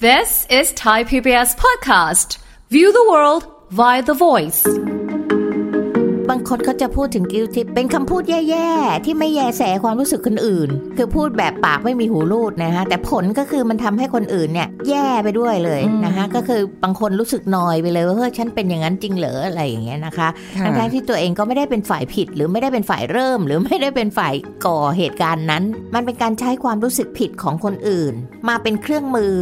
This is Thai PBS podcast. View the world via the voice. บางคนเขาจะพูดถึงกิลทิปเป็นคำพูดแย่ๆ ที่ไม่แยแสความรู้สึกคนอื่น คือพูดแบบปากไม่มีหูรูดนะคะแต่ผลก็คือมันทำให้คนอื่นเนี่ย แย่ไปด้วยเลยนะคะก็คือบางคนรู้สึกนอยไปเลยว่าเฮ้ยฉันเป็นอย่างนั้นจริงเหรออะไรอย่างเงี้ยนะคะค่ะทั้งๆที่ตัวเองก็ไม่ได้เป็นฝ่ายผิด หรือไม่ได้เป็นฝ่ายเริ่ม หรือไม่ได้เป็นฝ่ายก่อเหตุการณ์นั้น มันเป็นการใช้ความรู้สึกผิดของคนอื่น มาเป็นเครื่องมือ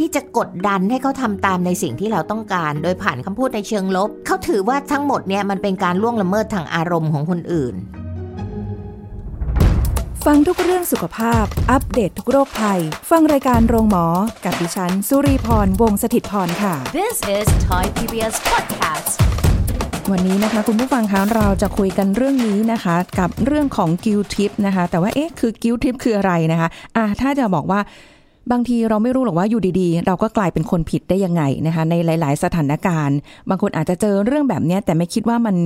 ที่จะกดดันให้เขาทำตามในสิ่งที่เราต้องการ โดยผ่านคำพูดในเชิงลบ เขาถือว่าทั้งหมดเนี่ยมันเป็นการล่วงละเมิดทางอารมณ์ของคนอื่น ฟังทุกเรื่องสุขภาพ อัปเดตททุกโรคภัย ฟังรายการโรงหมอ กับดิฉัน สุรีพร วงศิตพรค่ะ This is Thai PBS podcast. วันนี้นะคะคุณผู้ฟังคะเราจะคุยกันเรื่องนี้นะคะ กับเรื่องของกิลทิปนะคะ แต่ว่าเอ๊ะคือกิลทิปคืออะไรนะคะอะถ้าจะบอกว่า บางทีเราไม่รู้หรอกว่าอยู่ดีๆ เราก็กลายเป็นคนผิดได้ยังไงนะคะในหลาย ๆ สถานการณ์ บางคนอาจจะเจอเรื่องแบบนี้แต่ไม่คิดว่ามัน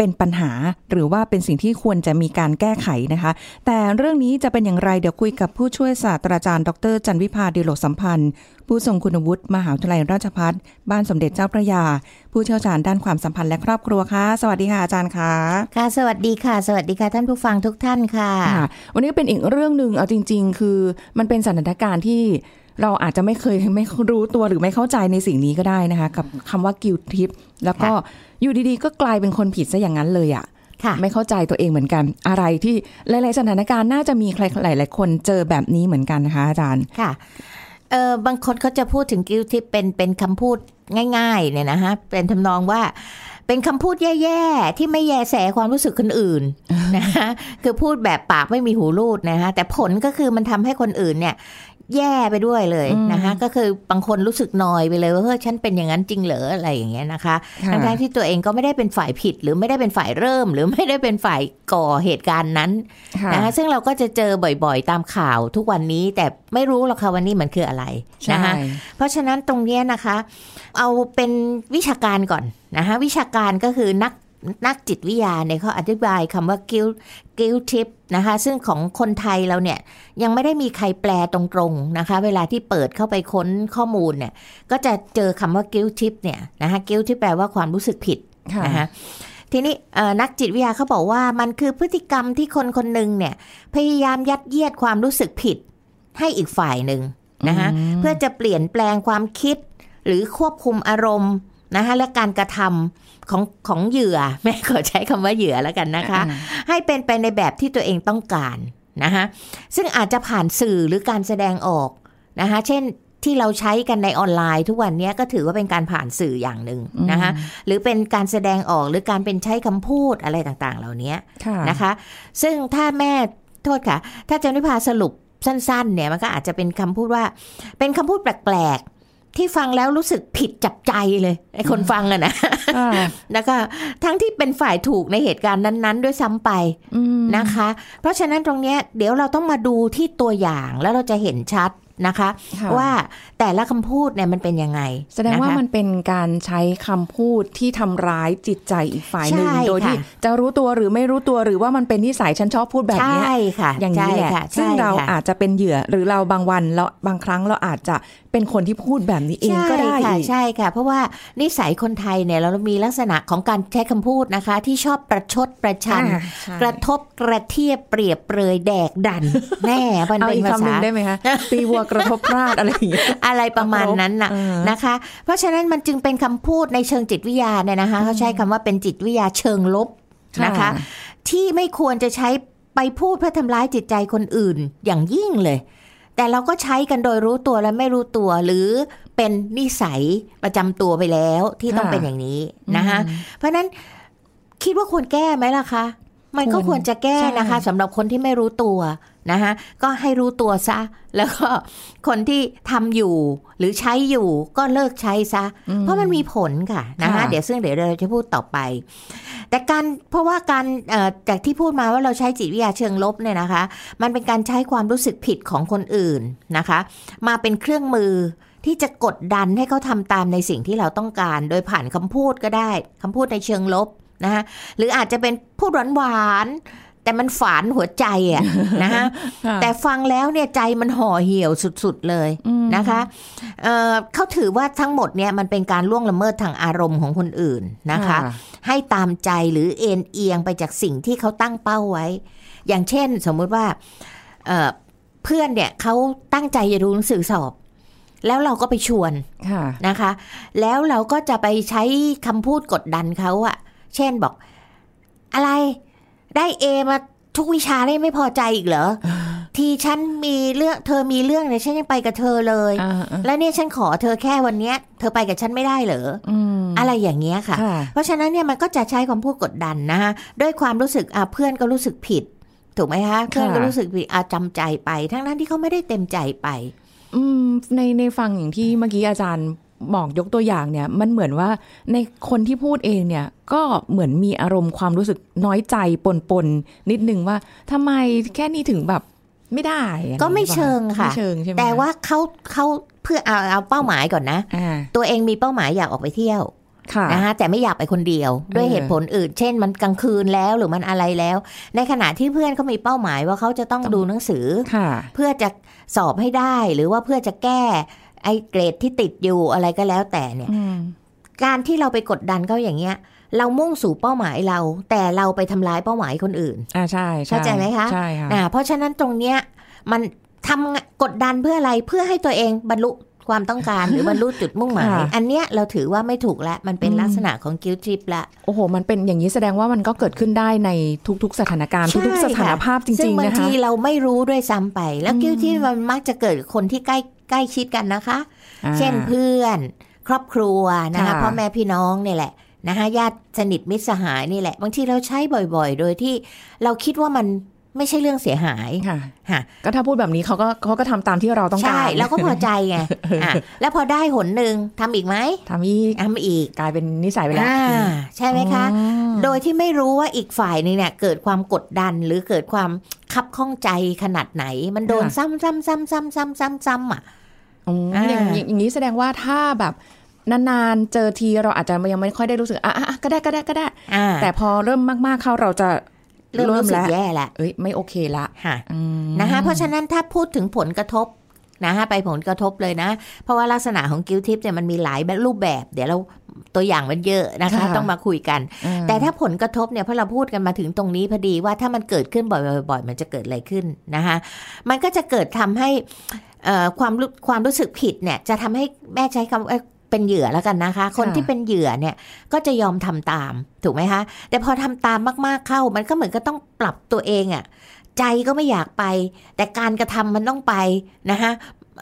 เป็นปัญหา หรือว่าเป็นสิ่งที่ควรจะมีการแก้ไขนะคะ แต่เรื่องนี้จะเป็นอย่างไรเดี๋ยวคุยกับผู้ช่วยศาสตราจารย์ ดร จันวิพาดิโลกสัมพันธ์ ผู้ทรงคุณวุฒิมหาวิทยาลัยราชภัฏบ้านสมเด็จเจ้าพระยา ผู้เชี่ยวชาญด้านความสัมพันธ์และครอบครัวค่ะ สวัสดีค่ะอาจารย์ค่ะค่ะ สวัสดีค่ะ สวัสดีค่ะท่านผู้ฟังทุกท่านค่ะค่ะวันนี้ก็เป็นอีกเรื่องหนึ่งเอาจริง ๆ คือมันเป็นสถานการณ์ที่เราอาจจะไม่เคยไม่รู้ตัวหรือไม่เข้าใจในสิ่งนี้ก็ได้นะคะ กับคำว่า guilt trip แล้วก็ อยู่ดีๆ ก็กลายเป็นคนผิดซะอย่างนั้นเลยอะค่ะ ไม่เข้าใจตัวเองเหมือนกัน อะไรที่หลาย ๆ สถานการณ์น่าจะมีใครหลาย ๆ คนเจอแบบนี้เหมือนกันนะคะอาจารย์ค่ะเออบางคนเขาจะพูดถึง guilt trip เป็นเป็นคำพูดง่าย ๆ เนี่ยนะฮะเป็นทำนองว่าเป็นคำพูดแย่ๆ ที่ไม่แยแสความรู้สึกคนอื่นนะคะคือพูดแบบปากไม่มีหูรูดนะคะแต่ผลก็คือมันทำให้คนอื่นเนี่ย แย่ไปด้วยเลยนะคะก็คือบางคนรู้สึกนอยไปเลยว่าเฮ้ยฉันเป็นอย่างนั้นจริงเหรออะไรอย่างเงี้ยนะคะค่ะทั้งๆที่ตัวเองก็ไม่ได้เป็นฝ่ายผิด หรือไม่ได้เป็นฝ่ายเริ่ม หรือไม่ได้เป็นฝ่ายก่อเหตุการณ์นั้นค่ะนะคะซึ่งเราก็จะเจอบ่อยๆตามข่าวทุกวันนี้แต่ไม่รู้หรอกค่ะวันนี้มันคืออะไรใช่นะคะเพราะฉะนั้นตรงเนี้ยนะคะ เอาเป็นวิชาการก่อนนะคะวิชาการก็คือนัก นักจิตวิทยาเนี่ยเขาอธิบายคำว่า guilt guilt tip นะคะ ซึ่งของคนไทยเราเนี่ยยังไม่ได้มีใครแปลตรงๆนะคะ เวลาที่เปิดเข้าไปค้นข้อมูลเนี่ยก็จะเจอคำว่า guilt tip เนี่ยนะคะ guilt ที่แปลว่าความรู้สึกผิดค่ะนะคะทีนี้เอ่อนักจิตวิทยาเขาบอกว่ามันคือพฤติกรรมที่คนคนหนึ่งเนี่ยพยายามยัดเยียดความรู้สึกผิดให้อีกฝ่ายหนึ่งนะคะเพื่อจะเปลี่ยนแปลงความคิดหรือควบคุมอารมณ์ นะคะและการกระทำของของเหยื่อแม่ขอใช้คำว่าเหยื่อแล้วกันนะคะ ให้เป็นไปในแบบที่ตัวเองต้องการนะคะซึ่งอาจจะผ่านสื่อหรือการแสดงออกนะคะเช่นที่เราใช้กันในออนไลน์ทุกวันนี้ก็ถือว่าเป็นการผ่านสื่ออย่างหนึ่งนะคะหรือเป็นการแสดงออกหรือการเป็นใช้คำพูดอะไรต่างๆ เหล่านี้ค่ะนะคะ ซึ่งถ้าแม่โทษค่ะ ถ้าเจานิพาสรุปสั้น ๆ เนี่ยมันก็อาจจะเป็นคำพูดว่า เป็นคำพูดแปลกๆ ที่ฟังแล้วรู้สึกผิดจับใจเลยไอ้คนฟังอะนะค่ะแล้วก็ทั้งที่เป็นฝ่ายถูกในเหตุการณ์นั้น ๆ ด้วยซ้ำไปอืมนะคะ เพราะฉะนั้นตรงเนี้ยเดี๋ยวเราต้องมาดูที่ตัวอย่างแล้วเราจะเห็นชัดนะคะค่ะว่าแต่ละคำพูดเนี่ยมันเป็นยังไง แสดงว่าะคะมันเป็นการใช้คำพูดที่ทำร้ายจิตใจอีกฝ่ายหนึ่งใช่โดยที่ค่ะจะรู้ตัวหรือไม่รู้ตัวหรือว่ามันเป็นนิสัยฉันชอบพูดแบบเนี้ยใช่ค่ะอย่างนี้แหละใช่ค่ะซึ่งใช่เราค่ะอาจจะเป็นเหยื่อหรือเราบางวันเราบางครั้งเราอาจจะ เป็นคนที่พูดแบบนี้เองก็ได้ใช่ค่ะอีกใช่ค่ะ เพราะว่านิสัยคนไทยเนี่ยเรามีลักษณะของการใช้คำพูดนะคะ ที่ชอบประชดประชันอ่าใช่กระทบกระเทียบเปรียบเปรยแดกดัน แน่มันเอาเป็นอีกภาคำหนึ่ษางได้ไหมคะตีวัวกระทบพลาดอะไรอย่างเงี้ยอะไรประมาณนั้นน่ะเออนะคะ เพราะฉะนั้นมันจึงเป็นคำพูดในเชิงจิตวิทยาเนี่ยนะคะเขาใช้คำว่าเป็นจิตวิทยาเชิงลบนะคะ ที่ไม่ควรจะใช้ไปพูดเพื่อทำร้ายจิตใจคนอื่นอย่างยิ่งเลย แต่เราก็ใช้กันโดยรู้ตัวและไม่รู้ตัวหรือเป็นนิสัยประจำตัวไปแล้วที่ต้องค่ะเป็นอย่างนี้นะคะเพราะฉะนั้นคิดว่าควรแก้ไหมล่ะคะ มันก็ควรควรจะแก้นะคะใช่สำหรับคนที่ไม่รู้ตัว นะคะก็ให้รู้ตัวซะ แล้วก็คนที่ทำอยู่หรือใช้อยู่ก็เลิกใช้ซะ เพราะมันมีผลค่ะนะคะค่ะเดี๋ยวซึ่งเดี๋ยวเราจะพูดต่อไป แต่การเพราะว่าการเอ่อจากที่พูดมาว่าเราใช้จิตวิทยาเชิงลบเนี่ยนะคะ มันเป็นการใช้ความรู้สึกผิดของคนอื่นนะคะ มาเป็นเครื่องมือที่จะกดดันให้เขาทำตามในสิ่งที่เราต้องการ โดยผ่านคำพูดก็ได้คำพูดในเชิงลบนะคะหรืออาจจะเป็นพูดหวานๆแต่ แต่มันฝานหัวใจอะนะฮะค่ะแต่ฟังแล้วเนี่ยใจมันห่อเหี่ยวสุดๆเลยนะคะเอ่อเขาถือว่าทั้งหมดเนี่ยมันเป็นการล่วงละเมิดทางอารมณ์ของคนอื่นนะคะ ให้ตามใจหรือเอ็นเอียงไปจากสิ่งที่เขาตั้งเป้าไว้ อย่างเช่นสมมุติว่าเอ่อเพื่อนเนี่ยเขาตั้งใจจะดูหนังสือสอบ แล้วเราก็ไปชวนค่ะนะคะ แล้วเราก็จะไปใช้คำพูดกดดันเขาอะเช่นบอก อะไร ได้เอมาทุกวิชาได้ไม่พอใจอีกเหรอ ทีฉันมีเรื่องเธอมีเรื่องเนี่ยฉันยังไปกับเธอเลยอ่าอ่าแล้วเนี่ยฉันขอเธอแค่วันเนี้ย เธอไปกับฉันไม่ได้เหรออืมอะไรอย่างเงี้ยค่ะค่ะ เพราะฉะนั้นเนี่ยมันก็จะใช้ความพูดกดดันนะคะด้วยความรู้สึกอะเพื่อนก็รู้สึกผิด ถูกไหมคะเพื่อนก็รู้สึกผิดอาจำใจไป ทั้งนั้นที่เขาไม่ได้เต็มใจไปอืมในในฟังอย่างที่เมื่อกี้อาจารย์ บอกยกตัวอย่างเนี่ย มันเหมือนว่าในคนที่พูดเองเนี่ย ก็เหมือนมีอารมณ์ความรู้สึกน้อยใจปนปนๆนิดนึงว่าทำไมแค่นี้ถึงแบบไม่ได้อะรก็ไม่หรือปล่าเชิงค่ะไม่เชิงใช่ไหมแต่ว่าเขาเขาเพื่อเอาเอาเป้าหมายก่อนนะอ่าตัวเองมีเป้าหมายอยากออกไปเที่ยวค่ะนะคะแต่ไม่อยากไปคนเดียว ด้วยเออเหตุผลอื่น เช่น มันกลางคืนแล้วหรือมันอะไรแล้ว ในขณะที่เพื่อนเขามีเป้าหมายว่าเขาจะต้องดูหนังสือค่ะเพื่อจะสอบให้ได้หรือว่าเพื่อจะแก้ ไอ้เกรดที่ติดอยู่อะไรก็แล้วแต่เนี่ยอืมการที่เราไปกดดันเขาอย่างเงี้ย เรามุ่งสู่เป้าหมายเรา แต่เราไปทำร้ายเป้าหมายคนอื่นอ่าใช่ช่เข้าใจไหมคะใช่ค่ะอ่าเพราะฉะนั้นตรงเนี้ยมันทำกดดันเพื่ออะไรเพื่อให้ตัวเองบรรลุ ความต้องการหรือบรรลุจุดมุ่งหมายค่ะอันเนี้ยเราถือว่าไม่ถูกแล้วมันเป็นอืมลักษณะของกิลทริปละ โอ้โห มันเป็นอย่างนี้แสดงว่ามันก็เกิดขึ้นได้ในทุก ๆ สถานการณ์ใช่ทุกๆ สถานภาพจซึ่ริงงๆบางนะคะทีเราไม่รู้ด้วยซ้ำไป แล้วกิลทริปมันมักจะเกิดกับคนที่ใกล้ใกล้ชิดกันนะคะอ่าเช่นเพื่อน ครอบครัวนะคะค่ะพ่อแม่พี่น้องเนี่ยแหละนะคะญาติสนิทมิตรสหายนี่แหละ บางทีเราใช้บ่อยๆ โดยที่เราคิดว่ามัน ไม่ใช่เรื่องเสียหายค่ะค่ะก็ถ้าพูดแบบนี้เขาก็เขาก็ทำตามที่เราต้องการใช่แล้วก็พอใจไงอะแล้วพอได้หนหนึ่งทำอีกไหมทำอีกทำอีกกลายเป็นนิสัยไปแล้วอ่าใช่ไหมคะอืมโดยที่ไม่รู้ว่าอีกฝ่ายนึงเนี่ย เกิดความกดดันหรือเกิดความคับข้องใจขนาดไหน มันโดนซ้ำซ้ำซ้ำซ้ำซ้ำซ้ำซ้ำอะอืมอ่าอย่างอย่างอย่างนี้แสดงว่าถ้าแบบนานๆ เจอทีเราอาจจะยังไม่ค่อยได้รู้สึกอะอะอะก็ได้ก็ได้ก็ได้อ่าแต่พอเริ่มมากๆเข้าเราจะ เริ่มรู้สึกแล้วแย่ละเอ้ยไม่โอเคละค่ะอืมนะคะเพราะฉะนั้นถ้าพูดถึงผลกระทบนะคะไปผลกระทบเลยนะ เพราะว่าลักษณะของกิลทิปเนี่ยมันมีหลายแบบรูปแบบ เดี๋ยวเราตัวอย่างมันเยอะนะคะ ต้องมาคุยกันอืมแต่ถ้าผลกระทบเนี่ยเพราะเราพูดกันมาถึงตรงนี้พอดีว่าถ้ามันเกิดขึ้นบ่อยๆมันจะเกิดอะไรขึ้นนะคะมันก็จะเกิดทำให้เอ่อความรู้ความรู้สึกผิดเนี่ยจะทำให้แม่ใช้คำว่า เป็นเหยื่อแล้วกันนะคะ คนที่เป็นเหยื่อเนี่ยก็จะยอมทำตาม ถูกไหมคะ แต่พอทำตามมากๆเข้า มันก็เหมือนก็ต้องปรับตัวเองอะใจก็ไม่อยากไป แต่การกระทำมันต้องไปนะคะ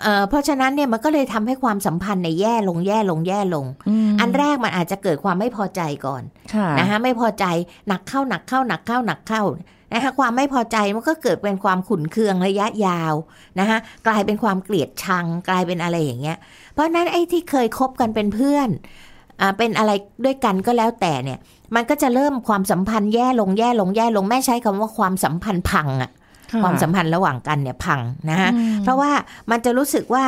เอ่อเพราะฉะนั้นเนี่ยมันก็เลยทำให้ความสัมพันธ์ในยแย่ลงแย่ลงแย่ลงมอันแรกมันอาจจะเกิดความไม่พอใจก่อนค่ะนะคะไม่พอใจหนักเข้าหนักเข้าหนักเข้าหนักเข้า นะคะความไม่พอใจมันก็เกิดเป็นความขุนเคืองระยะยาวนะคะกลายเป็นความเกลียดชังกลายเป็นอะไรอย่างเงี้ย เพราะฉะนั้นไอ้ที่เคยคบกันเป็นเพื่อนอ่าเป็นอะไรด้วยกันก็แล้วแต่เนี่ย มันก็จะเริ่มความสัมพันธ์แย่ลงแย่ลงแย่ลงแม่ใช้คำว่าความสัมพันธ์พังอะะความสัมพันธ์ระหว่างกันเนี่ยพังนะคะอืมเพราะว่ามันจะรู้สึกว่า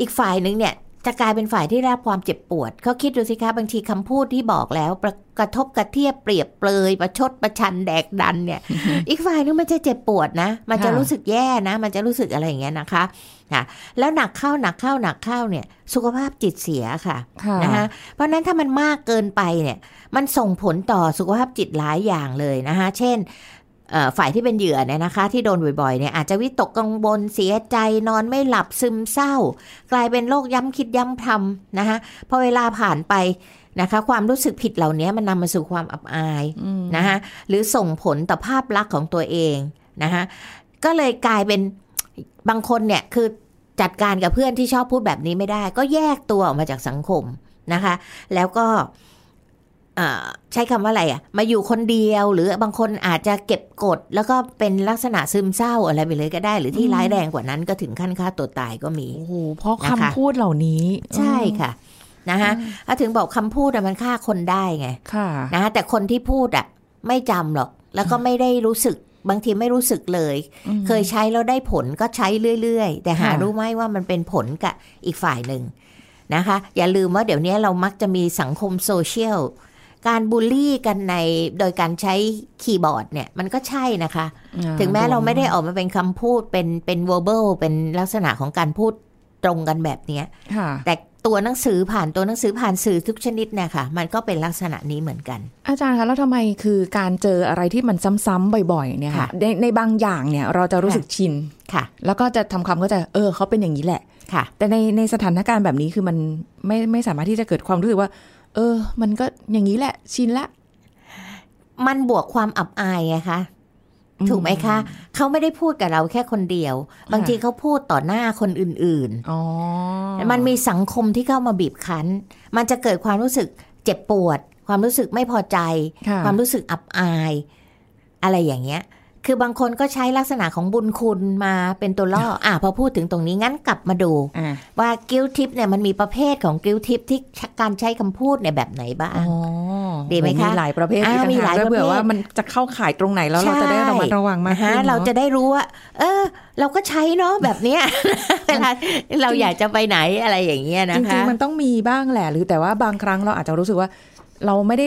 อีกฝ่ายหนึ่งเนี่ย จะกลายเป็นฝ่ายที่ได้รับความเจ็บปวด เขาคิดดูสิคะบางทีคำพูดที่บอกแล้วประกระทบกระเทียบเปรียบเปรยประชดประชันแดกดันเนี่ย อีกฝ่ายนึงมันจะเจ็บปวดนะ มันจะค่ะรู้สึกแย่นะ มันจะรู้สึกอะไรอย่างเงี้ยนะคะค่ะแล้วหนักเข้าหนักเข้าหนักเข้าเนี่ย สุขภาพจิตเสียค่ะค่ะนะคะเพราะฉะนั้นถ้ามันมากเกินไปเนี่ย มันส่งผลต่อสุขภาพจิตหลายอย่างเลยนะคะเช่นเอ่อ ฝ่ายที่เป็นเหยื่อเนี่ยนะคะ ที่โดนบ่อยๆเนี่ยอาจจะวิตกกังวลเสียใจนอนไม่หลับซึมเศร้า กลายเป็นโรคย้ำคิดย้ำทำนะคะพอเวลาผ่านไปนะคะ ความรู้สึกผิดเหล่านี้มันนำมาสู่ความอับอายนะคะหรือส่งผลต่อภาพลักษณ์ของตัวเองนะคะก็เลยกลายเป็นบางคนเนี่ยคือจัดการกับเพื่อนที่ชอบพูดแบบนี้ไม่ได้ ก็แยกตัวออกมาจากสังคมนะคะ แล้วก็ ใช้คำว่าอะไรอะ่ะ มาอยู่คนเดียว หรือบางคนอาจจะเก็บกด แล้วก็เป็นลักษณะซึมเศร้าอะไรไปเลยก็ได้ หรือที่ร้ายแรงกว่านั้นก็ถึงขั้นฆ่าตัวตายก็มีโอ้โหเพราะนะคะคำพูดเหล่านี้ ใช่ค่ะนะคะถ้าถึงบอกคำพูดอะมันฆ่าคนได้ไงค่ะนะแต่คนที่พูดอะ ไม่จำหรอก แล้วก็ไม่ได้รู้สึกบางทีไม่รู้สึกเลย เคยใช้แล้วได้ผลก็ใช้เรื่อยๆ แต่หาค่ะรู้ไหมว่ามันเป็นผลกับอีกฝ่ายหนึ่งนะคะ อย่าลืมว่าเดี๋ยวนี้เรามักจะมีสังคมโซเชียล การบูลลี่กันในโดยการใช้คีย์บอร์ดเนี่ยมันก็ใช่นะคะ ถึงแม้เราไม่ได้ออกมาเป็นคำพูดเป็นเป็น verbal เป็นลักษณะของการพูดตรงกันแบบเนี้ยค่ะแต่ตัวหนังสือผ่านตัวหนังสือผ่านสื่อทุกชนิดเนี่ยค่ะ มันก็เป็นลักษณะนี้เหมือนกัน อาจารย์คะแล้วทำไมคือการเจออะไรที่มันซ้ำๆบ่อย ๆ เนี่ยค่ะค่ะในในบางอย่างเนี่ยเราจะรู้สึกชินค่ะ แล้วก็จะทำความเข้าใจเออเขาเป็นอย่างนี้แหละค่ะ แต่ในในสถานการณ์แบบนี้คือมันไม่ไม่สามารถที่จะเกิดความรู้สึกว่า เออ มันก็อย่างนี้แหละ ชินละ มันบวกความอับอายไงคะถูกไหมคะ เขาไม่ได้พูดกับเราแค่คนเดียว บางทีเขาพูดต่อหน้าคนอื่นอ๋อๆมันมีสังคมที่เข้ามาบีบคั้น มันจะเกิดความรู้สึกเจ็บปวด ความรู้สึกไม่พอใจค่ะความรู้สึกอับอาย อะไรอย่างเงี้ย คือบางคนก็ใช้ลักษณะของบุญคุณมาเป็นตัวล่อ อะพอพูดถึงตรงนี้งั้นกลับมาดูอ่าว่ากิลทิปเนี่ยมันมีประเภทของกิลทิปที่การใช้คำพูดในแบบไหนบ้างอ๋อดีไหมคะ มีหลายประเภทอ่าอีกต่งมีหลายกประเภทเผื่อว่ามันจะเข้าข่ายตรงไหนแล้วเราจะได้ระมัดระวังมากใช่ขึ้นนะฮะเราจะได้รู้ว่า เออ เราก็ใช้เนาะแบบเนี้ยเวลาเราอยากจะไปไหนอะไรอย่างเงี้ยนะจคะริงๆมันต้องมีบ้างแหละหรือแต่ว่าบางครั้งเราอาจจะรู้สึกว่า เราไม่ได้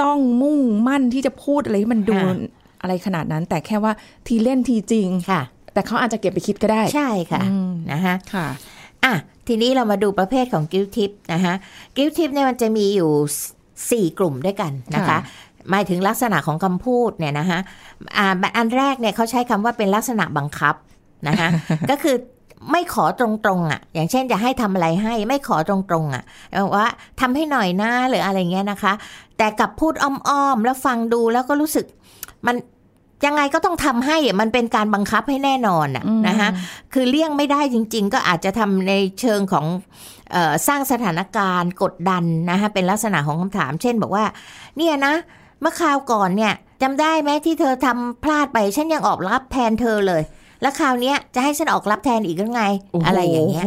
จ้องมุ่งมั่นที่จะพูดอะไรที่มันดูค่ะ อะไรขนาดนั้น แต่แค่ว่าทีเล่นทีจริงค่ะ แต่เขาอาจจะเก็บไปคิดก็ได้ ใช่ค่ะอืมนะคะค่ะอะทีนี้เรามาดูประเภทของกิลทิปนะคะกิลทิปเนี่ยมันจะมีอยู่สี่กลุ่มด้วยกันนะคะค่ะหมายถึงลักษณะของคำพูดเนี่ยนะคะอ่าอันแรกเนี่ยเขาใช้คำว่าเป็นลักษณะบังคับนะคะก็คือไม่ขอตรงๆอะ อย่างเช่นจะให้ทำอะไรให้ไม่ขอตรงๆอะบอกว่าทำให้หน่อยนะหรืออะไรเงี้ยนะคะ แต่กลับพูดอ้อมๆแล้วฟังดูแล้วก็รู้สึกมัน ยังไงก็ต้องทำให้อะมันเป็นการบังคับให้แน่นอนอะอืมนะคะคือเลี่ยงไม่ได้จริง ๆ ก็อาจจะทำในเชิงของเออสร้างสถานการณ์กดดันนะคะเป็นลักษณะของคำถาม เช่นบอกว่า เนี่ยนะเมื่อคราวก่อนเนี่ยจำได้ไหมที่เธอทำพลาดไป ฉันยังออกรับแทนเธอเลย แล้วคราวเนี้ยจะให้ฉันออกรับแทนอีกหรือไงโโหอะไรอย่างเงี้ย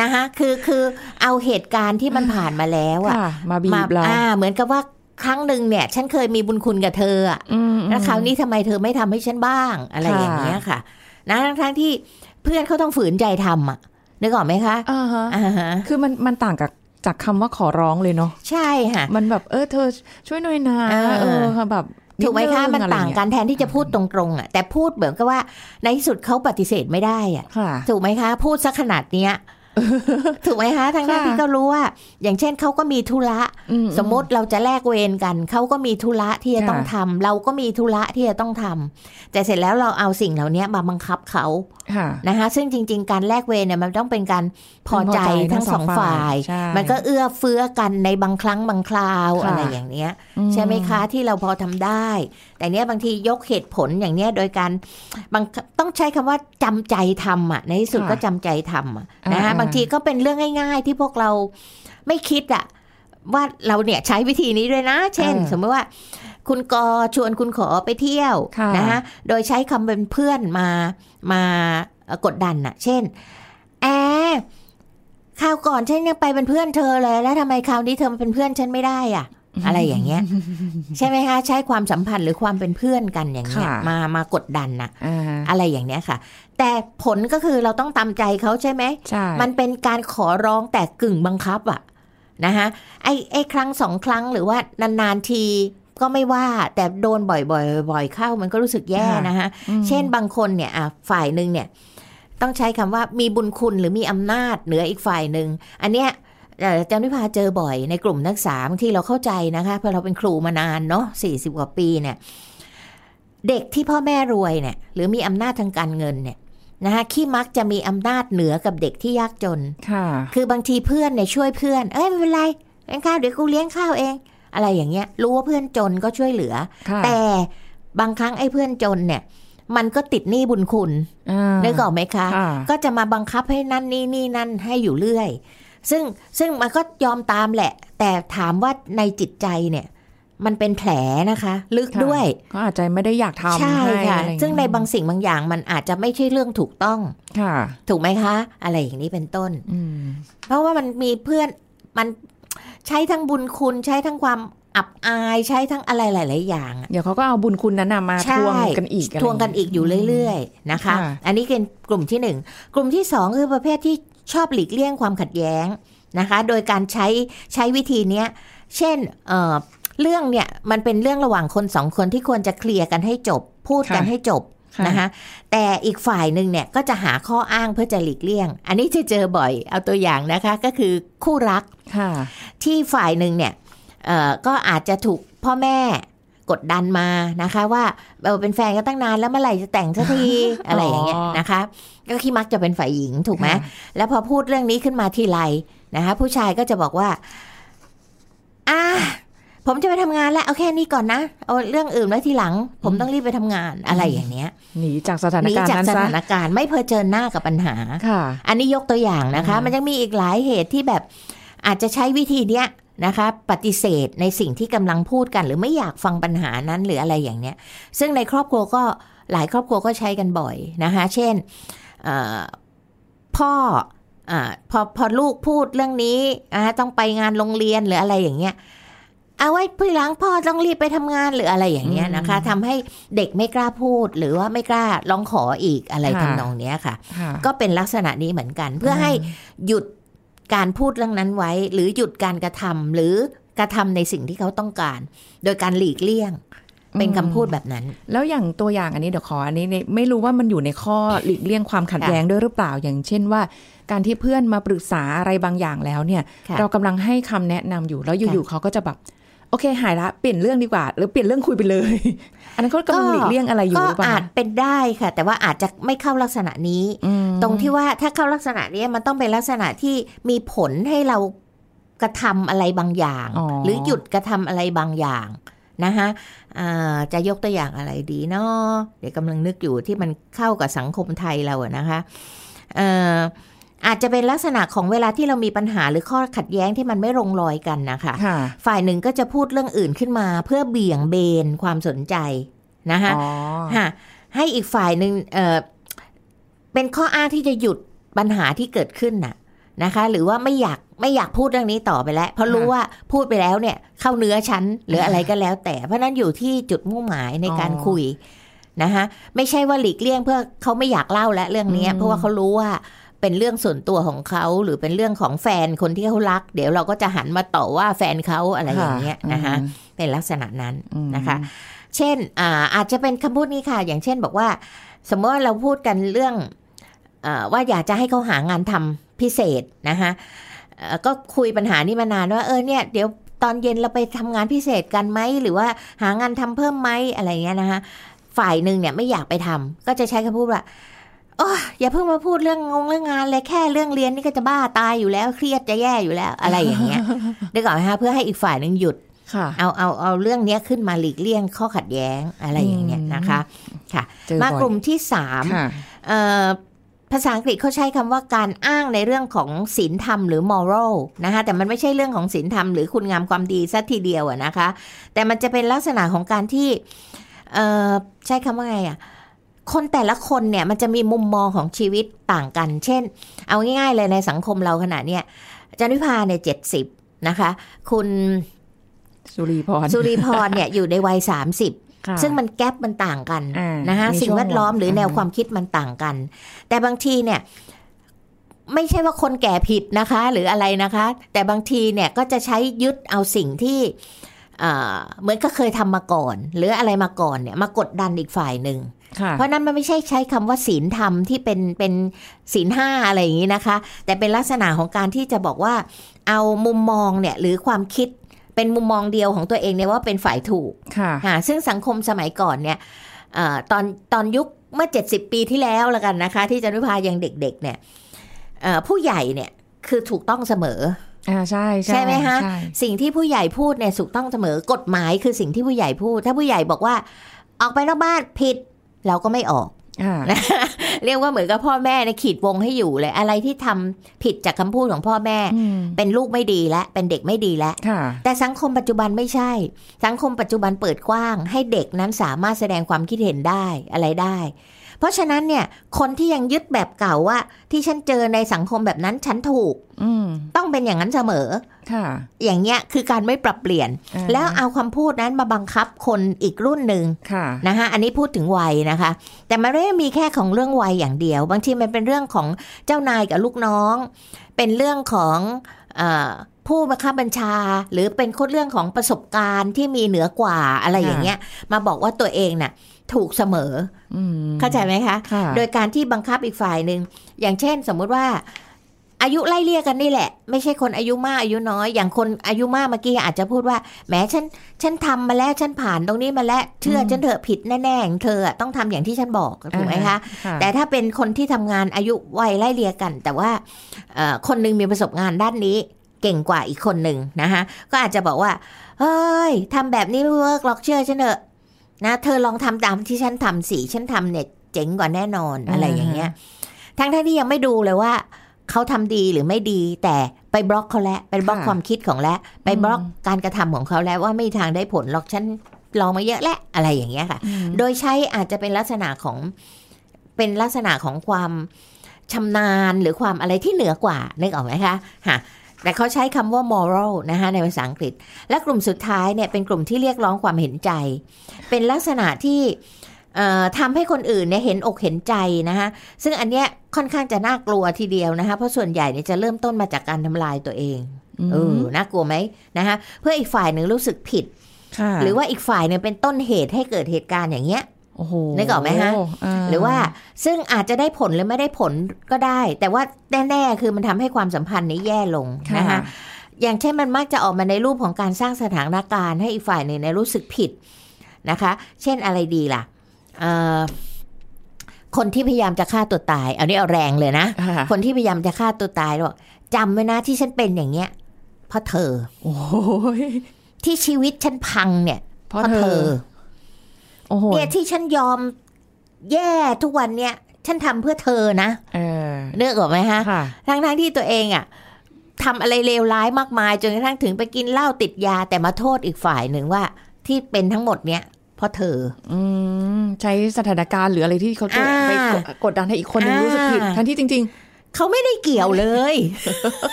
นะคะคือคือเอาเหตุการณ์ที่มันผ่านมาแล้วอะค่ะมาบีบเราอ่าเหมือนกับว่า ครั้งหนึ่งเนี่ย ฉันเคยมีบุญคุณกับเธออะอืมแล้วคราวนี้ทำไมเธอไม่ทำให้ฉันบ้าง อะไรค่ะอย่างเงี้ยค่ะ นะทั้งทั้งๆที่เพื่อนเขาต้องฝืนใจทำอะนึกออกไหมคะอ่าฮะอ่าฮะคือมันมันต่างกับจากคำว่าขอร้องเลยเนาะใช่ค่ะ มันแบบเออเธอช่วยหน่อยนะเออเออค่ะแบบถูกไหมคะดงมันอะไรต่างเงี้ยกันแทนที่จะพูดตรงๆอะแต่พูดเหมือนกับว่าในที่สุดเขาปฏิเสธไม่ได้อะค่ะถูกไหมคะ พูดซะขนาดเนี้ย ถูกไหมคะทั้งค่ะที่ก็รู้ว่า อย่างเช่นเขาก็มีธุระอืสมมติเราจะแลกเวรกันเขาก็มีธุระที่จะต้องค่ะทำเราก็มีธุระที่จะต้องทำแต่เสร็จแล้วเราเอาสิ่งเหล่านี้มาบังคับเขาค่ะนะคะซึ่งจริง ๆ การแลกเวรเนี่ยมันต้องเป็นการพอใจพอใจทั้ทั้งงสสอองงฝ่าฝ่ายยใช่มันก็เอื้อเฟื้อกันในบางครั้งบางคราวค่ะอะไรอย่างเนี้ยอืใช่ไหมคะที่เราพอทำได้ แต่เนี้ยบางทียกเหตุผลอย่างเนี้ยโดยการบางต้องใช้คำว่าจำใจทำอะในที่สุดก็จำใจทำอะนะคะบางทีก็เป็นเรื่องง่าย ๆ ที่พวกเราไม่คิดอะว่าเราเนี่ยใช้วิธีนี้ด้วยนะ เช่น สมมติว่าคุณกอชวนคุณขอไปเที่ยวค่ะนะคะโดยใช้คำเป็นเพื่อนมามาเอ่อกดดันอะเช่น แอร์คราวก่อนฉันยังไปเป็นเพื่อนเธอเลย แล้วทำไมคราวนี้เธอมาเป็นเพื่อนฉันไม่ได้อะ อะไรอย่างเงี้ย ใช่ไหมคะ ใช้ความสัมพันธ์หรือความเป็นเพื่อนกันอย่างเงี้ยค่ะมามากดดันนะอ่าอะไรอย่างเนี้ยค่ะ แต่ผลก็คือเราต้องตามใจเขาใช่ไหมใช่มันเป็นการขอร้องแต่กึ่งบังคับอะนะคะไอ้ไอ้ครั้งสองครั้งหรือว่านานๆทีก็ไม่ว่าแต่โดนบ่อยๆบ่อยๆเข้ามันก็รู้สึกแย่นะคะอืมเช่นบางคนเนี่ยอะฝ่ายหนึ่งเนี่ย ต้องใช้คำว่ามีบุญคุณหรือมีอำนาจเหนืออีกฝ่ายหนึ่งอันเนี้ยเอ่ออาจารย์วิพาเจอบ่อยในกลุ่มนักศึกษาบางที่เราเข้าใจนะคะเพราะเราเป็นครูมานานเนาะสี่สิบกว่าปีเนี่ย เด็กที่พ่อแม่รวยเนี่ย หรือมีอำนาจทางการเงินเนี่ยนะคะขี้มักจะมีอำนาจเหนือกับเด็กที่ยากจนค่ะ คือบางทีเพื่อนเนี่ยช่วยเพื่อน เอ้ยไม่เป็นไรเลี้ยงข้าวเดี๋ยวกูเลี้ยงข้าวเอง อะไรอย่างเงี้ย รู้ว่าเพื่อนจนก็ช่วยเหลือค่ะแต่บางครั้งไอ้เพื่อนจนเนี่ยมันก็ติดหนี้บุญคุณอ่านึกออกไหมคะค่ะก็จะมาบังคับให้นั่นนี่นี่นั่นให้อยู่เรื่อย ซึ่งซึ่งมันก็ยอมตามแหละ แต่ถามว่าในจิตใจเนี่ย มันเป็นแผลนะคะ ลึกค่ะด้วยก็อาจจะไม่ได้อยากทำใช่ห้ค่ะอะไรอย่เยซึ่งในบางสิ่งบางอย่างมันอาจจะไม่ใช่เรื่องถูกต้องค่ะ ถูกไหมคะ อะไรอย่างนี้เป็นต้นอืมเพราะว่ามันมีเพื่อนมันใช้ทั้งบุญคุณใช้ทั้งความอับอายใช้ทั้งอะไรหลาย ๆ อย่างอะเดี๋ยวเขาก็เอาบุญคุณนั้นน่ะมาใช่ทวงกันอีกะไรทวงกันอีกอยู่เรื่อย ๆ นะคะค่ะอันนี้เป็นกลุ่มที่หนึ่งกลุ่มที่สองคือประเภทที่ ชอบหลีกเลี่ยงความขัดแย้งนะคะ โดยการใช้ใช้วิธีเนี้ยเช่นเอ่อเรื่องเนี่ยมันเป็นเรื่องระหว่างคนสองคนที่ควรจะเคลียร์กันให้จบ พูดกันค่ะให้จบค่ะนะคะแต่อีกฝ่ายหนึ่งเนี่ยก็จะหาข้ออ้างเพื่อจะหลีกเลี่ยง อันนี้จะเจอบ่อยเอาตัวอย่างนะคะก็คือคู่รักค่ะที่ฝ่ายหนึ่งเนี่ยเอ่อก็อาจจะถูกพ่อแม่ กดดันมานะคะว่าเออเป็นแฟนกันตั้งนานแล้วเมื่อไหร่จะแต่งสักทีอะไรอย่างเงี้ยนะคะ ก็ขี้มักจะเป็นฝ่ายหญิงถูกไหมค่ะแล้วพอพูดเรื่องนี้ขึ้นมาทีไรนะคะ ผู้ชายก็จะบอกว่าอ่าผมจะไปทำงานแล้วเอาแค่นี้ก่อนนะเอาเรื่องอื่นไว้ทีหลัง ผมต้องรีบไปทำงานอะไรอย่างเนี้ยหนีจากสถานหนีการณ์จากนั้นสซะถานการณ์ไม่เผชิญหน้ากับปัญหาค่ะ อันนี้ยกตัวอย่างนะคะอ่ามัมันยังมีอีกหลายเหตุที่แบบอาจจะใช้วิธีเนี้ย นะคะปฏิเสธในสิ่งที่กำลังพูดกัน หรือไม่อยากฟังปัญหานั้นหรืออะไรอย่างเนี้ย ซึ่งในครอบครัวก็หลายครอบครัวก็ใช้กันบ่อยนะคะเช่นเอ่อพ่ออ่าพอพอลูกพูดเรื่องนี้อ่าต้องไปงานโรงเรียนหรืออะไรอย่างเงี้ยเอาไว้พี่หลังพ่อต้องรีบไปทำงานหรืออะไรอย่างเงี้ยนะคะทำให้เด็กไม่กล้าพูดหรือว่าไม่กล้าร้องขออีกอะไรค่ะทำนองเนี้ยค่ะค่ะ ก็เป็นลักษณะนี้เหมือนกัน เพื่อให้หยุด การพูดเรื่องนั้นไว้ หรือหยุดการกระทำหรือกระทำในสิ่งที่เขาต้องการ โดยการหลีกเลี่ยง เป็นคำพูดแบบนั้น แล้วอย่างตัวอย่างอันนี้เดี๋ยวขออันนี้ในไม่รู้ว่ามันอยู่ในข้อหลีกเลี่ยงความขัดค่ะแย้งด้วยหรือเปล่าอย่างเช่นว่าการที่เพื่อนมาปรึกษาอะไรบางอย่างแล้วเนี่ยค่ะเรากำลังให้คำแนะนำอยู่แล้วอยู่ๆเขาก็จะแบบโอเคหายละเปลี่ยนเรื่องดีกว่า หรือเปลี่ยนเรื่องคุยไปเลย อันนั้นก็กำลังหลีกเลี่ยงอะไรอยู่ก็หรือเปล่าอาจเป็นได้ค่ะ แต่ว่าอาจจะไม่เข้าลักษณะนี้อืมตรงที่ว่าถ้าเข้าลักษณะนี้มันต้องเป็นลักษณะที่มีผลให้เรากระทำอะไรบางอย่างอ๋อหรือหยุดกระทำอะไรบางอย่างนะคะอ่าจะยกตัวอย่างอะไรดีเนาะเดี๋ยวกำลังนึกอยู่ที่มันเข้ากับสังคมไทยเราอะนะคะเอ่ออาจจะเป็นลักษณะของเวลาที่เรามีปัญหาหรือข้อขัดแย้งที่มันไม่ลงรอยกันนะคะค่ะฝ่ายหนึ่งก็จะพูดเรื่องอื่นขึ้นมาเพื่อเบี่ยงเบนความสนใจนะคะอ๋อฮะให้อีกฝ่ายหนึ่งเออเป็นข้ออ้างที่จะหยุดปัญหาที่เกิดขึ้นน่ะนะคะ หรือว่าไม่อยากไม่อยากพูดเรื่องนี้ต่อไปแล้ว เพราะรู้ว่าพูดไปแล้วเนี่ย เข้าเนื้อชั้นหรืออะไรก็แล้ว แต่เพราะฉะนั้นอยู่ที่จุดมุ่งหมายในการอ๋อคุยนะคะไม่ใช่ว่าหลีกเลี่ยงเพื่อเขาไม่อยากเล่าและเรื่องเนี้ยอืมเพราะว่าเขารู้ว่า เป็นเรื่องส่วนตัวของเขาหรือเป็นเรื่องของแฟนคนที่เขารัก เดี๋ยวเราก็จะหันมาต่อว่าแฟนเขาอะไรอย่างเงี้ยนะคะอืมเป็นลักษณะนั้นอืมนะคะ เช่นอ่าอาจจะเป็นคำพูดนี้ค่ะ อย่างเช่นบอกว่า สมมติว่าเราพูดกันเรื่องอาว่าอยากจะให้เขาหางานทำพิเศษนะคะเอ่อก็คุยปัญหานี้มานานว่าเออเนี่ยเดี๋ยวตอนเย็นเราไปทำงานพิเศษกันไหมหรือว่าหางานทำเพิ่มไหมอะไรเงี้ยนะคะฝ่ายหนึ่งเนี่ยไม่อยากไปทำก็จะใช้คำพูดว่าโอ้ยอย่าเพิ่งมาพูดเรื่องงงเรื่องงานเลยแค่เรื่องเรียนนี่ก็จะบ้าตายอยู่แล้วเครียดจะแย่อยู่แล้ว อะไรอย่างเงี้ยได้ก่อนไหมคะเพื่อให้อีกฝ่ายหนึ่งหยุดค่ะเอาเอาเอาเรื่องเนี้ยขึ้นมาหลีกเลี่ยงข้อขัดแย้งอะไรอย่างเงี้ยนะคะค่ะเจอมาบ่อยกลุ่มที่สามค่ะเอ่อภาษาอังกฤษเขาใช้คำว่าการอ้างในเรื่องของศีลธรรมหรือ moral นะคะแต่มันไม่ใช่เรื่องของศีลธรรมหรือคุณงามความดีซะทีเดียวอะนะคะ แต่มันจะเป็นลักษณะของการที่เอ่อใช้คำว่าไงอะ คนแต่ละคนเนี่ยมันจะมีมุมมองของชีวิตต่างกัน เช่น เอาง่ายๆเลยในสังคมเราขณะเนี้ยจันวิพาเนี่ยเจ็ดสิบนะคะ คุณสุรีพรสุริพรเนี่ยอยู่ในวัย30ค่ะซึ่งมันแกลบมันต่างกันอ่านะคะมีสิ่งช่วงแวดล้อมหรือแนวอ่าความคิดมันต่างกัน แต่บางทีเนี่ยไม่ใช่ว่าคนแก่ผิดนะคะ หรืออะไรนะคะ แต่บางทีเนี่ยก็จะใช้ยึดเอาสิ่งที่เอ่อเหมือนก็เคยทำมาก่อน หรืออะไรมาก่อนเนี่ยมากดดันอีกฝ่ายหนึ่งค่ะ เพราะนั้นมันไม่ใช่ใช้คำว่าศีลธรรมที่เป็นเป็นศีลห้าอะไรอย่างนี้นะคะ แต่เป็นลักษณะของการที่จะบอกว่า เอามุมมองเนี่ยหรือความคิดเป็นมุมมองเดียวของตัวเองเนี่ยว่าเป็นฝ่ายถูกค่ะค่ะซึ่งสังคมสมัยก่อนเนี่ยเออตอนตอนยุคเมื่อ 70 ปีที่แล้วละกันนะคะ ที่จันวิพายังเด็ก ๆ เนี่ยเอ่อผู้ใหญ่เนี่ยคือถูกต้องเสมออ่าใช่ใช่ไหมคะใช่สิ่งที่ผู้ใหญ่พูดเนี่ยถูกต้องเสมอ กฎหมายคือสิ่งที่ผู้ใหญ่พูด ถ้าผู้ใหญ่บอกว่า ออกไปนอกบ้านผิด เราก็ไม่ออกอ่านะเรียกว่าเหมือนกับพ่อแม่ในยขีดวงให้อยู่เลย อะไรที่ทำผิดจากคำพูดของพ่อแม่อืมเป็นลูกไม่ดีและเป็นเด็กไม่ดีแล้วค่ะแต่สังคมปัจจุบันไม่ใช่ สังคมปัจจุบันเปิดกว้าง ให้เด็กนั้นสามารถแสดงความคิดเห็นได้อะไรได้ เพราะฉะนั้นเนี่ย คนที่ยังยึดแบบเก่าว่า ที่ฉันเจอในสังคมแบบนั้นฉันถูก อืม ต้องเป็นอย่างนั้นเสมอ ค่ะ อย่างเงี้ยคือการไม่ปรับเปลี่ยนอ่าแล้วเอาคำพูดนั้นมาบังคับคนอีกรุ่นหนึ่งค่ะนะคะอันนี้พูดถึงวัยนะคะ แต่มันไม่ได้มีแค่ของเรื่องวัยอย่างเดียว บางทีมันเป็นเรื่องของเจ้านายกับลูกน้อง เป็นเรื่องของเออผู้บังคับบัญชา หรือเป็นคนเรื่องของประสบการณ์ที่มีเหนือกว่าอะไรอย่างเงี้ย มาบอกว่าตัวเองน่ะถูกเสมออืมเข้าใจไหมคะค่ะโดยการที่บังคับอีกฝ่ายหนึ่งอย่างเช่นสมมุติว่า อายุไล่เลี่ยกันนี่แหละ ไม่ใช่คนอายุมากอายุน้อย อย่างคนอายุมากเมื่อกี้อาจจะพูดว่าแหมฉันฉันทำมาแล้วฉันผ่านตรงนี้มาแล้วเชื่อฉันเถอะผิดแน่ๆของเธออะต้องทำอย่างที่ฉันบอกถูกไหมคะค่ะแต่ถ้าเป็นคนที่ทำงานอายุวัยไล่เลี่ยกัน แต่ว่าเอ่อคนหนึงมีประสบการณ์ด้านนี้เก่งกว่าอีกคนหนึ่งนะคะก็อาจจะบอกว่าเฮ้ยทำแบบนี้ไม่เวิร์กหรอกเชื่อฉันเถอะนะเธอลองทำตามที่ฉันทำสิฉันทำเนี่ยเจ๋งกว่าแน่นอนอะไรอย่างเงี้ยทั้งทั้งที่ยังไม่ดูเลยว่า เขาทำดีหรือไม่ดี แต่ไปบล็อกเขาแล้วไปบล็อกค่ะความคิดของแล้วไปบล็อกอืมการกระทำของเขาแล้วว่าไม่มีทางได้ผลหรอกฉันลองมาเยอะแล้วอะไรอย่างเงี้ยค่ะอืมโดยใช้อาจจะเป็นลักษณะของเป็นลักษณะของความชำนาญหรือความอะไรที่เหนือกว่านึกออกไหมคะฮะแต่เขาใช้คำว่า moral นะคะในภาษาอังกฤษ และกลุ่มสุดท้ายเนี่ยเป็นกลุ่มที่เรียกร้องความเห็นใจ เป็นลักษณะที่เอ่อ ทำให้คนอื่นเนี่ยเห็นอกเห็นใจนะคะซึ่งอันเนี้ยค่อนข้างจะน่ากลัวทีเดียวนะคะเพราะส่วนใหญ่เนี่ยจะเริ่มต้นมาจากการทำลายตัวเองเออน่ากลัวไหมนะคะเพื่ออีกฝ่ายหนึ่งรู้สึกผิดค่ะหรือว่าอีกฝ่ายเนี่ยเป็นต้นเหตุให้เกิดเหตุการณ์อย่างเงี้ยโอ้โหนึกออกไหมฮะาหรือว่าซึ่งอาจจะได้ผลหรือไม่ได้ผลก็ได้ แต่ว่าแน่ๆคือมันทำให้ความสัมพันธ์นี้แย่ลงค่ะนะคะอย่างเช่นมันมักจะออกมาในรูปของการสร้างสถานการณ์ให้อีกฝ่ายหนึ่งเนี่ยรู้สึกผิดนะคะ เช่นอะไรดีล่ะเอ่อ คนที่พยายามจะฆ่าตัวตาย เอานี้เอาแรงเลยนะค่ะคนที่พยายามจะฆ่าตัวตายบอกจำไว้นะที่ฉันเป็นอย่างเงี้ย เพราะเธอ โอ้ยที่ชีวิตฉันพังเนี่ย เพราะเธอโอ้โหเนี่ยที่ฉันยอมแย่ทุกวันเนี่ย ฉันทำเพื่อเธอนะเออเนื้ออกไหมฮะค่ะทั้งทั้งๆที่ตัวเองอะทำอะไรเลวร้ายมากมายจนกระทั่งถึงไปกินเหล้าติดยาแต่มาโทษอีกฝ่ายหนึ่งว่า ที่เป็นทั้งหมดเนี่ยเพ ราะเธอ อืมใช้สถานการณ์หรืออะไรที่เขาจะอ่าไปกดกดดันให้อีกคนนึงอ่ารู้รู้สึกผิดทั้งที่จริงเขาไม่ได้เกี่ยวเลย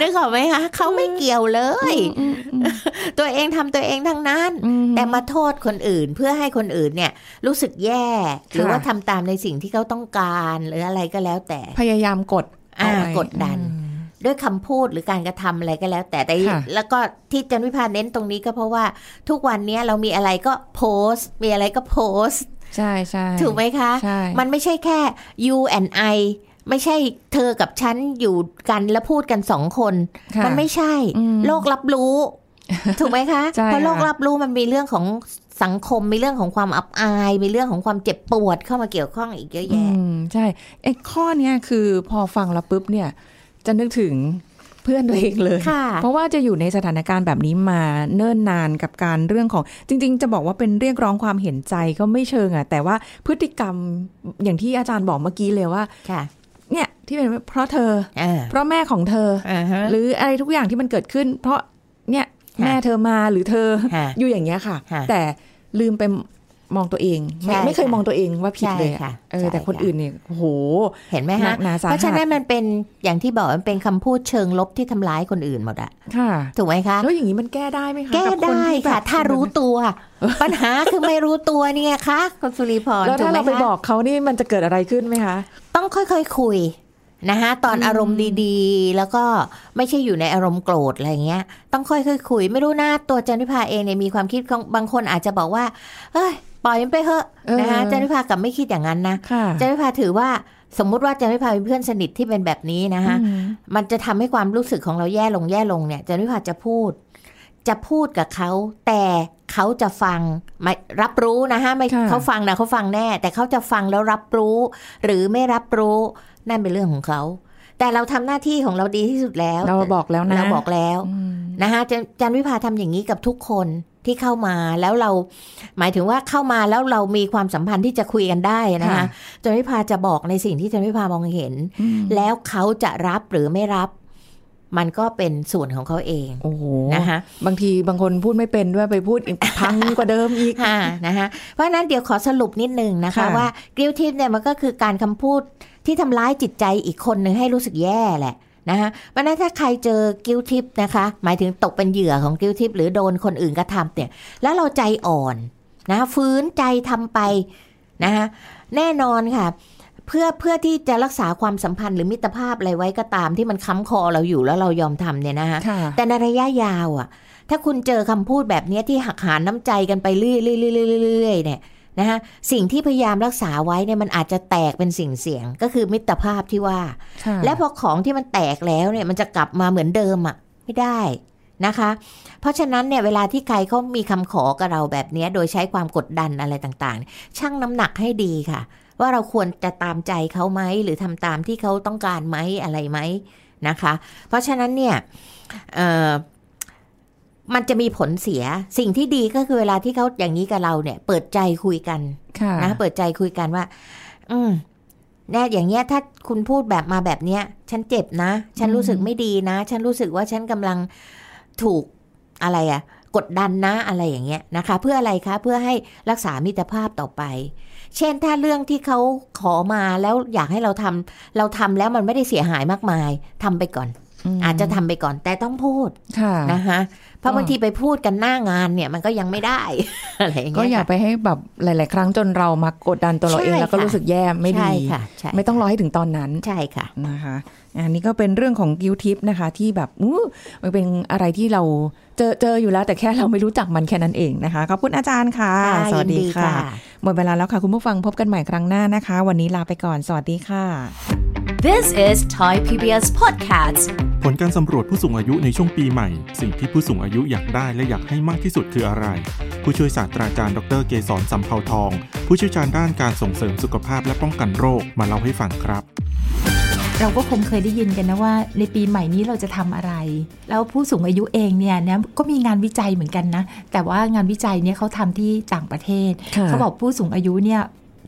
นึกออกไหมคะเขาไม่เกี่ยวเลย ตัวเองทำตัวเองทั้งนั้นๆอืมแต่มาโทษคนอื่นเพื่อให้คนอื่นเนี่ย รู้สึกแย่ หรือค่ะว่าทำตามในสิ่งที่เขาต้องการ หรืออะไรก็แล้วแต่ พยายามกดอ่าเไว้กดดันอืม ด้วยคำพูดหรือการกระทำอะไรก็แล้ว แต่แต่ค่ะแล้วก็ที่จันวิพาเน้นตรงนี้ก็เพราะว่าทุกวันนี้เรามีอะไรก็โพสต์ มีอะไรก็โพสต์ ใช่ใช่ถูกไหมคะใช่มันไม่ใช่แค่ you and I ไม่ใช่เธอกับฉันอยู่กันแล้วพูดกันสองคนค่ะมันไม่ใช่อืมโลกรับรู้ ถูกไหมคะใช่เพราะโลกค่ะรับรู้มันมีเรื่องของสังคมมีเรื่องของความอับอาย มีเรื่องของความเจ็บปวดเข้ามาเกี่ยวข้องอีกเยอะอืแยะมใช่ไอ้ข้อเนี้ยคือพอฟังแล้วปุ๊บเนี่ย จะนึกถึงเพื่อนตัวเองเลยค่ะเพราะว่าจะอยู่ในสถานการณ์แบบนี้มาเนิ่นนานกับการเรื่องของ จริง ๆ จะบอกว่าเป็นเรียกร้องความเห็นใจก็ไม่เชิงอะแต่ว่าพฤติกรรมอย่างที่อาจารย์บอกเมื่อกี้เลยว่าค่ะเนี่ยที่เป็นเพราะเธออ่าเพราะแม่ของเธออ่าฮะหรืออะไรทุกอย่างที่มันเกิดขึ้น เพราะเนี่ยค่ะแม่เธอมาหรือเธอค่ะอยู่อย่างเงี้ยค่ะค่ะแต่ลืมไป มองตัวเอง ไม่ใช่ไม่เคยค่ะมองตัวเองว่าผิดเลยใช่ค่ะอะเออใช่แต่คนค่ะอื่นเนี่ยโอ้โหเห็นไหมหนัฮะกหนาสาหัสเพราะฉะนั้นมันเป็นอย่างที่บอกมันเป็นคำพูดเชิงลบที่ทำร้ายคนอื่นหมดอะค่ะถูกไหมคะแล้วอย่างนี้มันแก้ได้ไหมคะแก้บคนได้ที่แบบค่ะ ถ้ารู้ตัว ปัญหาคือไม่รู้ตัวเนี่ยคะคุณสุริพรแล้วถูกถ้าไหมเราไปคะบอกเขานี่มันจะเกิดอะไรขึ้นไหมคะ ต้องค่อยๆคุยนะคะตอนอารมณ์ดีๆ แล้วก็ไม่ใช่อยู่ในอารมณ์โกรธอะไรเงี้ย ต้องค่อยๆคุย ไม่รู้นะตัวจันทิพาเองเนี่ยมีความคิดของบางคนอาจจะบอกว่า เฮ้ย ปล่อยมันไปเถอะเออนะคะจันทิพากลับไม่คิดอย่างนั้นนะค่ะจันทิพาถือว่าสมมุติว่าจันทิพาเป็นเพื่อนสนิทที่เป็นแบบนี้นะคะอืมมันจะทำให้ความรู้สึกของเราแย่ลงแย่ลงเนี่ยจันวิภาจะพูด จะพูดกับเขา แต่เขาจะฟังไม่รับรู้นะฮะไม่ค่ะเขาฟังนะเขาฟังแน่ แต่เขาจะฟังแล้วรับรู้ หรือไม่รับรู้นั่นเป็นเรื่องของเขาแต่เราทำหน้าที่ของเราดีที่สุดแล้ว เราบอกแล้วนะเราบอกแล้วอืมนะคะจันจันวิภาทำอย่างนี้กับทุกคน ที่เข้ามาแล้วเรา หมายถึงว่าเข้ามาแล้วเรามีความสัมพันธ์ที่จะคุยกันได้นะคะค่ะจันวิภาจะบอกในสิ่งที่จันวิภามองเห็นอืมแล้วเขาจะรับหรือไม่รับมันก็เป็นส่วนของเขาเองโอ้โหนะคะบางทีบางคนพูดไม่เป็นด้วยไปพูดอีกพังกว่าเดิมอีกค่ะนะคะเพราะฉะนั้นเดี๋ยวขอสรุปนิดนึงนะคะค่ะว่ากิลทิปเนี่ยมันก็คือการคำพูดที่ทำร้ายจิตใจอีกคนหนึ่งให้รู้สึกแย่แหละ นะคะเพราะฉะนั้นถ้าใครเจอกิลทิปนะคะ หมายถึงตกเป็นเหยื่อของกิลทิปหรือโดนคนอื่นกระทำเนี่ย แล้วเราใจอ่อนนะฟื้นใจทำไปนะคะแน่นอนค่ะเพื่อเพื่อที่จะรักษาความสัมพันธ์หรือมิตรภาพอะไรไว้ก็ตามที่มันค้ำคอเราอยู่แล้วเรายอมทำเนี่ยนะคะค่ะแต่ในระยะยาวอะ ถ้าคุณเจอคำพูดแบบเนี้ยที่หักหานน้ำใจกันไปเรื่อยๆๆๆๆเนี่ย นะคะสิ่งที่พยายามรักษาไว้เนี่ยมันอาจจะแตกเป็นสิ่งเสียง ก็คือมิตรภาพที่ว่าค่ะและพอของที่มันแตกแล้วเนี่ยมันจะกลับมาเหมือนเดิมอะไม่ได้นะคะ เพราะฉะนั้นเนี่ยเวลาที่ใครเขามีคำขอกับเราแบบเนี้ยโดยใช้ความกดดันอะไรต่างๆ ชั่งน้ำหนักให้ดีค่ะ ว่าเราควรจะตามใจเขาไหมหรือทำตามที่เขาต้องการไหมอะไรไหมนะคะ เพราะฉะนั้นเนี่ยเอ่อ มันจะมีผลเสียสิ่งที่ดีก็คือเวลาที่เขาอย่างนี้กับเราเนี่ย เปิดใจคุยกันค่ะนะเปิดใจคุยกันว่า อืมแน่อย่างเงี้ยถ้าคุณพูดแบบมาแบบเนี้ย ฉันเจ็บนะ ฉันรู้สึกไม่ดีนะ ฉันรู้สึกว่าฉันกำลังถูกอะไรอะกดดันนะอะไรอย่างเงี้ยนะคะ เพื่ออะไรคะ เพื่อให้รักษามิตรภาพต่อไป เช่นถ้าเรื่องที่เขาขอมาแล้วอยากให้เราทำเราทำแล้วมันไม่ได้เสียหายมากมายทำไปก่อนม อาจจะทำไปก่อนแต่ต้องพูดค่ะนะคะเพราะก็บางทีไปพูดกันหน้างานเนี่ยมันก็ยังไม่ได้อะไรอย่างก็เงี้ยอย่าค่ะไปให้แบบหลาย ๆ ครั้งจนเรามากดดันตัวเราเองใช่แล้วก็ค่ะรู้สึกแย่ไม่ดีใช่ค่ะใช่ไม่ต้องรอให้ถึงตอนนั้นใช่ค่ะนะคะอันนี้ก็เป็นเรื่องของกิวทิปนะคะ ที่แบบอู้มันเป็นอะไรที่เราเจอเจออยู่แล้ว แต่แค่เราไม่รู้จักมันแค่นั้นเองนะคะขอบคุณอาจารย์ค่ะค่ะสวัสดียินดีค่ะค่ะหมดเวลาแล้วค่ะ คุณผู้ฟังพบกันใหม่ครั้งหน้านะคะ วันนี้ลาไปก่อนสวัสดีค่ะ This is Thai PBS Podcast ผลการสำรวจผู้สูงอายุในช่วงปีใหม่ สิ่งที่ผู้สูงอายุอยากได้และอยากให้มากที่สุดคืออะไร ผู้ช่วยศาสตราจารย์ดรเกษรสัมเภาทอง ผู้เชี่ยวชาญด้านการส่งเสริมสุขภาพและป้องกันโรคมาเล่าให้ฟังครับเราก็คงเคยได้ยินกันนะว่า ในปีใหม่นี้เราจะทำอะไร แล้วผู้สูงอายุเองเนี่ยนะก็มีงานวิจัยเหมือนกันนะ แต่ว่างานวิจัยเนี่ยเขาทำที่ต่างประเทศค่ะเขาบอกผู้สูงอายุเนี่ย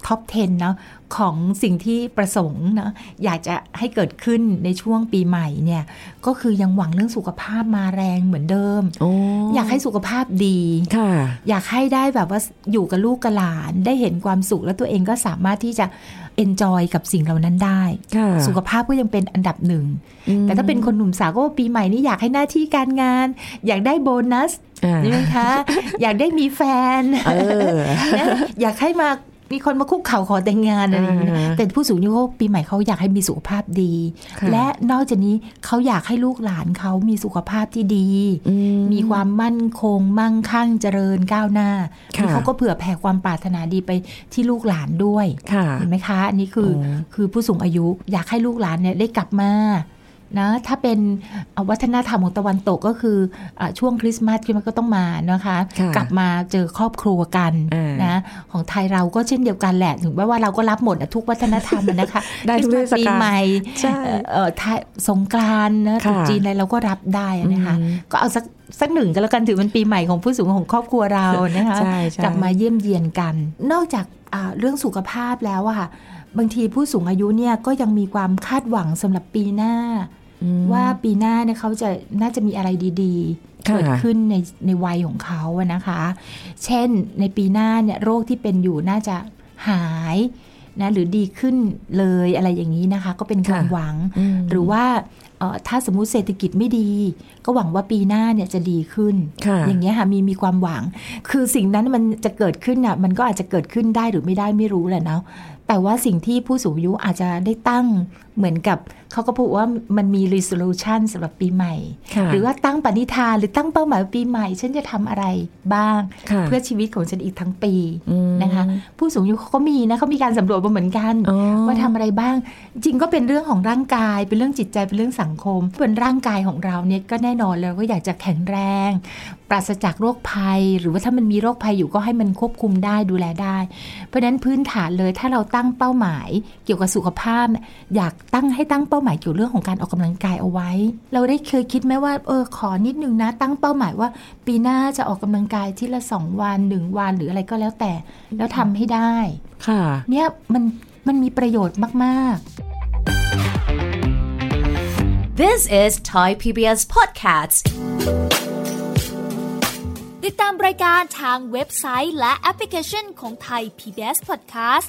ท็อป 10 เนาะของสิ่งที่ประสงค์เนาะอยากจะให้เกิดขึ้นในช่วงปีใหม่เนี่ย ก็คือยังหวังเรื่องสุขภาพมาแรงเหมือนเดิมโอ้อยากให้สุขภาพดีค่ะอยากให้ได้แบบว่าอยู่กับลูกกับหลานได้เห็นความสุขแล้วตัวเองก็สามารถที่จะ enjoy กับสิ่งเหล่านั้นได้ค่ะสุขภาพก็ยังเป็นอันดับหนึ่งอืมแต่ถ้าเป็นคนหนุ่มสาวก็ว่าปีใหม่นี้อยากให้หน้าที่การงาน อยากได้โบนัสอ่าใช่ไหมคะ อยากได้มีแฟนเออนะอยากให้มา มีคนมาคุกเข่าขอแต่งงานอะไรอย่างเงี้ยอ่าแต่ผู้สูงอายุเขาปีใหม่เขาอยากให้มีสุขภาพดีค่ะและนอกจากนี้เขาอยากให้ลูกหลานเขามีสุขภาพที่ดีอืมีความมั่นคง มั่งคั่งเจริญก้าวหน้าค่ะนี่เขาก็เผื่อแผ่ความปรารถนาดีไปที่ลูกหลานด้วยค่ะเห็นไหมคะอันนี้คือออคือผู้สูงอายุอยากให้ลูกหลานเนี่ยได้กลับมา นะถ้าเป็นเอ่อวัฒนธรรมของตะวันตกก็คืออาช่วงคริสต์มาสคริสต์มาสก็ต้องมานะคะค่ะกลับมาเจอครอบครัวกันอ่านนะของไทยเราก็เช่นเดียวกันแหละถึงแม้ว่าเราก็รับหมดอะทุกวัฒนธรรมอะนะคะได้ทุกคริสต์มาสเทศกาลปีใหม่ใช่เอ่อเอ่อไทยสงกรานต์นะตค่ะรุษจีนอะไรเราก็รับได้อะนะคะอืมก็เอาสักสักหนึ่งก็แล้วกันถือเป็นปีใหม่ของผู้สูงของครอบครัวเรานะคะใช่ใช่กลับมาเยี่ยมเยียนกัน นอกจากอ่าเรื่องสุขภาพแล้วอะค่ะบางทีผู้สูงอายุเนี่ยก็ยังมีความคาดหวังสำหรับปีหน้าอืม ว่าปีหน้าเนี่ยเขาจะน่าจะมีอะไรดีๆค่ะเกิดขึ้นในในวัยของเขาอะนะคะ เช่นในปีหน้าเนี่ยโรคที่เป็นอยู่น่าจะหายนะหรือดีขึ้นเลยอะไรอย่างนี้นะคะ ก็เป็นความค่ะหวังอืมหรือว่าเอ่อถ้าสมมุติเศรษฐกิจไม่ดี ก็หวังว่าปีหน้าเนี่ยจะดีขึ้นค่ะอย่างเงี้ยค่ะมีมีความหวัง คือสิ่งนั้นมันจะเกิดขึ้นน่ะมันก็อาจจะเกิดขึ้นได้หรือไม่ได้ไม่รู้แหละเนาะแต่ว่าสิ่งที่ผู้สูงอายุอาจจะได้ตั้ง เหมือนกับเขาก็พูดว่ามันมี resolution สำหรับปีใหม่ค่ะหรือว่าตั้งปณิธานหรือตั้งเป้าหมายว่าปีใหม่ ฉันจะทำอะไรบ้างค่ะเพื่อชีวิตของฉันอีกทั้งปีอืมนะคะ ผู้สูงอายุเขาก็มีนะเขามีการสำรวจมาเหมือนกันอ๋อว่าทำอะไรบ้าง จริงก็เป็นเรื่องของร่างกาย เป็นเรื่องจิตใจเป็นเรื่องสังคมเป็นร่างกายของเราเนี่ยก็แน่นอนแล้วก็อยากจะแข็งแรง ปราศจากโรคภัย หรือว่าถ้ามันมีโรคภัยอยู่ก็ให้มันควบคุมได้ดูแลได้ เพราะฉะนั้นพื้นฐานเลยถ้าเราตั้งเป้าหมาย เกี่ยวกับสุขภาพอยากตั้งให้ตั้งเป้าหมายเกี่ยวเรื่องของการออกกำลังกายเอาไว้ เราได้เคยคิดไหมว่าเออขอนิดนึงนะ ตั้งเป้าหมายว่า ปีหน้าจะออกกำลังกายที่ละสองวันหนึ่งวันหรืออะไรก็แล้วแต่ แล้วทำให้ได้ ค่ะ เนี่ยมันมันมีประโยชน์มาก ๆ This is Thai PBS Podcast ติดตามรายการทางเว็บไซต์และแอปพลิเคชันของไทย PBS Podcast